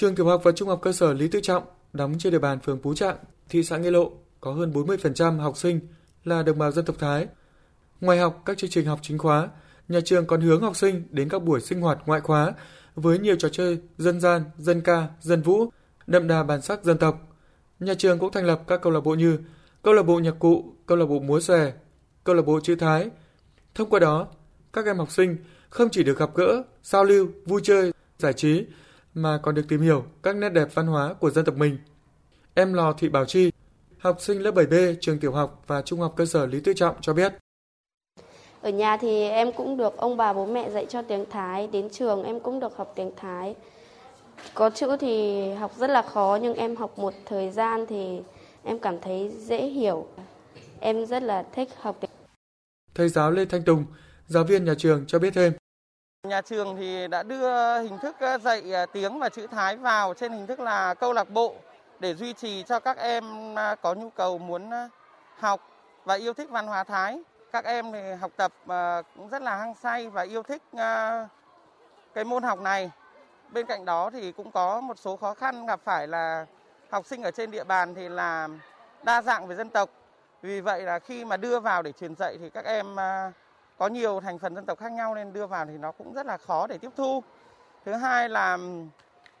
Trường tiểu học và trung học cơ sở Lý Tự Trọng đóng trên địa bàn phường Phú Trạng, thị xã Nghĩa Lộ có hơn 40% học sinh là đồng bào dân tộc Thái. Ngoài học các chương trình học chính khóa, nhà trường còn hướng học sinh đến các buổi sinh hoạt ngoại khóa với nhiều trò chơi dân gian, dân ca, dân vũ, đậm đà bản sắc dân tộc. Nhà trường cũng thành lập các câu lạc bộ như câu lạc bộ nhạc cụ, câu lạc bộ múa xòe, câu lạc bộ chữ Thái. Thông qua đó, các em học sinh không chỉ được gặp gỡ, giao lưu, vui chơi, giải trí mà còn được tìm hiểu các nét đẹp văn hóa của dân tộc mình. Em Lò Thị Bảo Chi, học sinh lớp 7B trường tiểu học và trung học cơ sở Lý Tự Trọng cho biết. Ở nhà thì em cũng được ông bà bố mẹ dạy cho tiếng Thái, đến trường em cũng được học tiếng Thái. Có chữ thì học rất là khó nhưng em học một thời gian thì em cảm thấy dễ hiểu. Em rất là thích học tiếng. Thầy giáo Lê Thanh Tùng, giáo viên nhà trường cho biết thêm. Nhà trường thì đã đưa hình thức ờ, dạy ờ, tiếng và chữ Thái vào trên hình thức là câu lạc bộ để duy trì cho các em ờ, có nhu cầu muốn học và yêu thích văn hóa Thái. Các em thì học tập cũng rất là hăng say và yêu thích cái môn học này. Bên cạnh đó thì cũng có một số khó khăn gặp phải là học sinh ở trên địa bàn thì là đa dạng về dân tộc. Vì vậy là khi mà đưa vào để truyền dạy thì các em có nhiều thành phần dân tộc khác nhau nên đưa vào thì nó cũng rất là khó để tiếp thu. Thứ hai là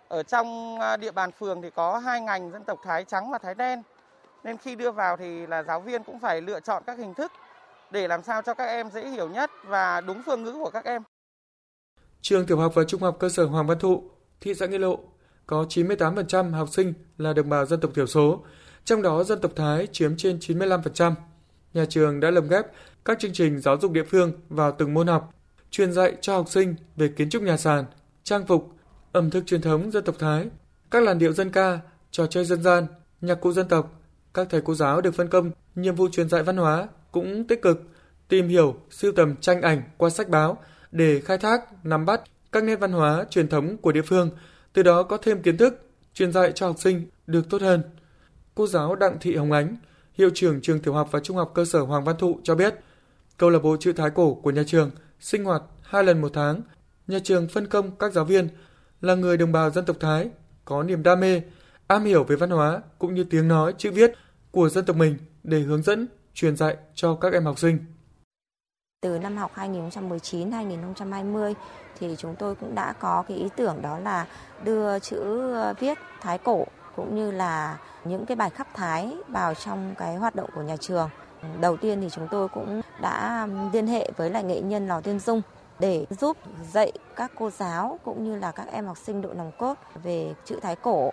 ở trong à, địa bàn phường thì có hai ngành dân tộc Thái trắng và Thái đen. Nên khi đưa vào thì là giáo viên cũng phải lựa chọn các hình thức để làm sao cho các em dễ hiểu nhất và đúng phương ngữ của các em. Trường tiểu học và trung học cơ sở Hoàng Văn Thụ, thị xã Nghĩa Lộ có 98% học sinh là đồng bào dân tộc thiểu số, trong đó dân tộc Thái chiếm trên 95%. Nhà trường đã lồng ghép các chương trình giáo dục địa phương vào từng môn học, truyền dạy cho học sinh về kiến trúc nhà sàn, trang phục, ẩm thực truyền thống dân tộc Thái, các làn điệu dân ca, trò chơi dân gian, nhạc cụ dân tộc. Các thầy cô giáo được phân công nhiệm vụ truyền dạy văn hóa cũng tích cực tìm hiểu, sưu tầm tranh ảnh qua sách báo để khai thác, nắm bắt các nét văn hóa truyền thống của địa phương, từ đó có thêm kiến thức, truyền dạy cho học sinh được tốt hơn. Cô giáo Đặng Thị Hồng Ánh, hiệu trưởng trường tiểu học và trung học cơ sở Hoàng Văn Thụ cho biết, câu lạc bộ chữ Thái cổ của nhà trường sinh hoạt hai lần một tháng. Nhà trường phân công các giáo viên là người đồng bào dân tộc Thái có niềm đam mê, am hiểu về văn hóa cũng như tiếng nói, chữ viết của dân tộc mình để hướng dẫn, truyền dạy cho các em học sinh. Từ năm học 2019-2020 thì chúng tôi cũng đã có cái ý tưởng đó là đưa chữ viết Thái cổ cũng như là những cái bài khắp Thái vào trong cái hoạt động của nhà trường. Đầu tiên thì chúng tôi cũng đã liên hệ với lại nghệ nhân Lò Tiên Dung để giúp dạy các cô giáo cũng như là các em học sinh độ nòng cốt về chữ Thái cổ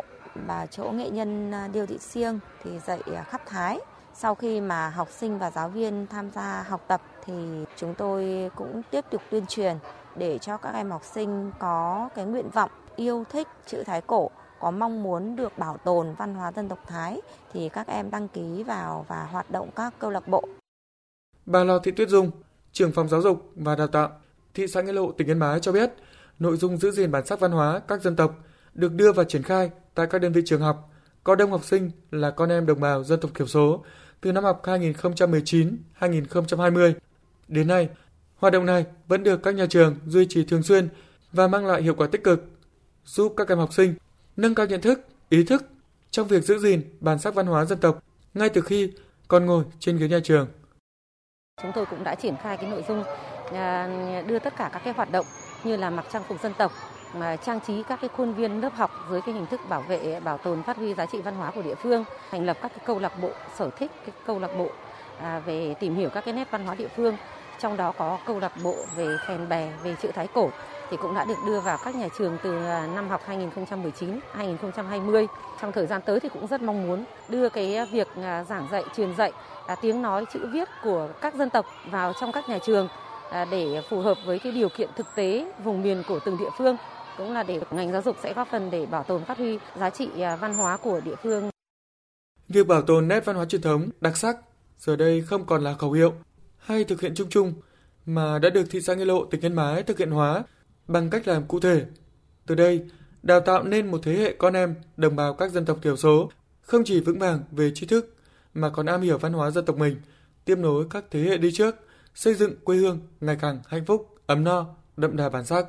và chỗ nghệ nhân à, Điêu Thị Siêng thì dạy à, khắp Thái. Sau khi mà học sinh và giáo viên tham gia học tập thì chúng tôi cũng tiếp tục tuyên truyền để cho các em học sinh có cái nguyện vọng yêu thích chữ Thái cổ có mong muốn được bảo tồn văn hóa dân tộc Thái thì các em đăng ký vào và hoạt động các câu lạc bộ. Bà Lò Thị Tuyết Dung, trưởng phòng giáo dục và đào tạo thị xã Nghĩa Lộ, tỉnh Yên Bái cho biết, nội dung giữ gìn bản sắc văn hóa các dân tộc được đưa vào triển khai tại các đơn vị trường học có đông học sinh là con em đồng bào dân tộc thiểu số từ năm học 2019-2020. Đến nay, hoạt động này vẫn được các nhà trường duy trì thường xuyên và mang lại hiệu quả tích cực, giúp các em học sinh nâng cao nhận thức, ý thức trong việc giữ gìn bản sắc văn hóa dân tộc ngay từ khi còn ngồi trên ghế nhà trường. Chúng tôi cũng đã triển khai cái nội dung à, đưa tất cả các cái hoạt động như là mặc trang phục dân tộc, mà trang trí các cái khuôn viên lớp học dưới cái hình thức bảo vệ, bảo tồn, phát huy giá trị văn hóa của địa phương, thành lập các cái câu lạc bộ sở thích, cái câu lạc bộ à, về tìm hiểu các cái nét văn hóa địa phương. Trong đó có câu lạc bộ về khen bè, về chữ Thái cổ thì cũng đã được đưa vào các nhà trường từ à, năm học 2019-2020. Trong thời gian tới thì cũng rất mong muốn đưa cái việc à, giảng dạy, truyền dạy à, tiếng nói chữ viết của các dân tộc vào trong các nhà trường để phù hợp với cái điều kiện thực tế vùng miền của từng địa phương cũng là để ngành giáo dục sẽ góp phần để bảo tồn phát huy giá trị văn hóa của địa phương. Việc bảo tồn nét văn hóa truyền thống đặc sắc giờ đây không còn là khẩu hiệu hay thực hiện chung chung mà đã được thị xã Nghĩa Lộ tỉnh Yên Bái thực hiện hóa bằng cách làm cụ thể. Từ đây, đào tạo nên một thế hệ con em đồng bào các dân tộc thiểu số không chỉ vững vàng về tri thức mà còn am hiểu văn hóa dân tộc mình, tiếp nối các thế hệ đi trước, xây dựng quê hương ngày càng hạnh phúc, ấm no, đậm đà bản sắc.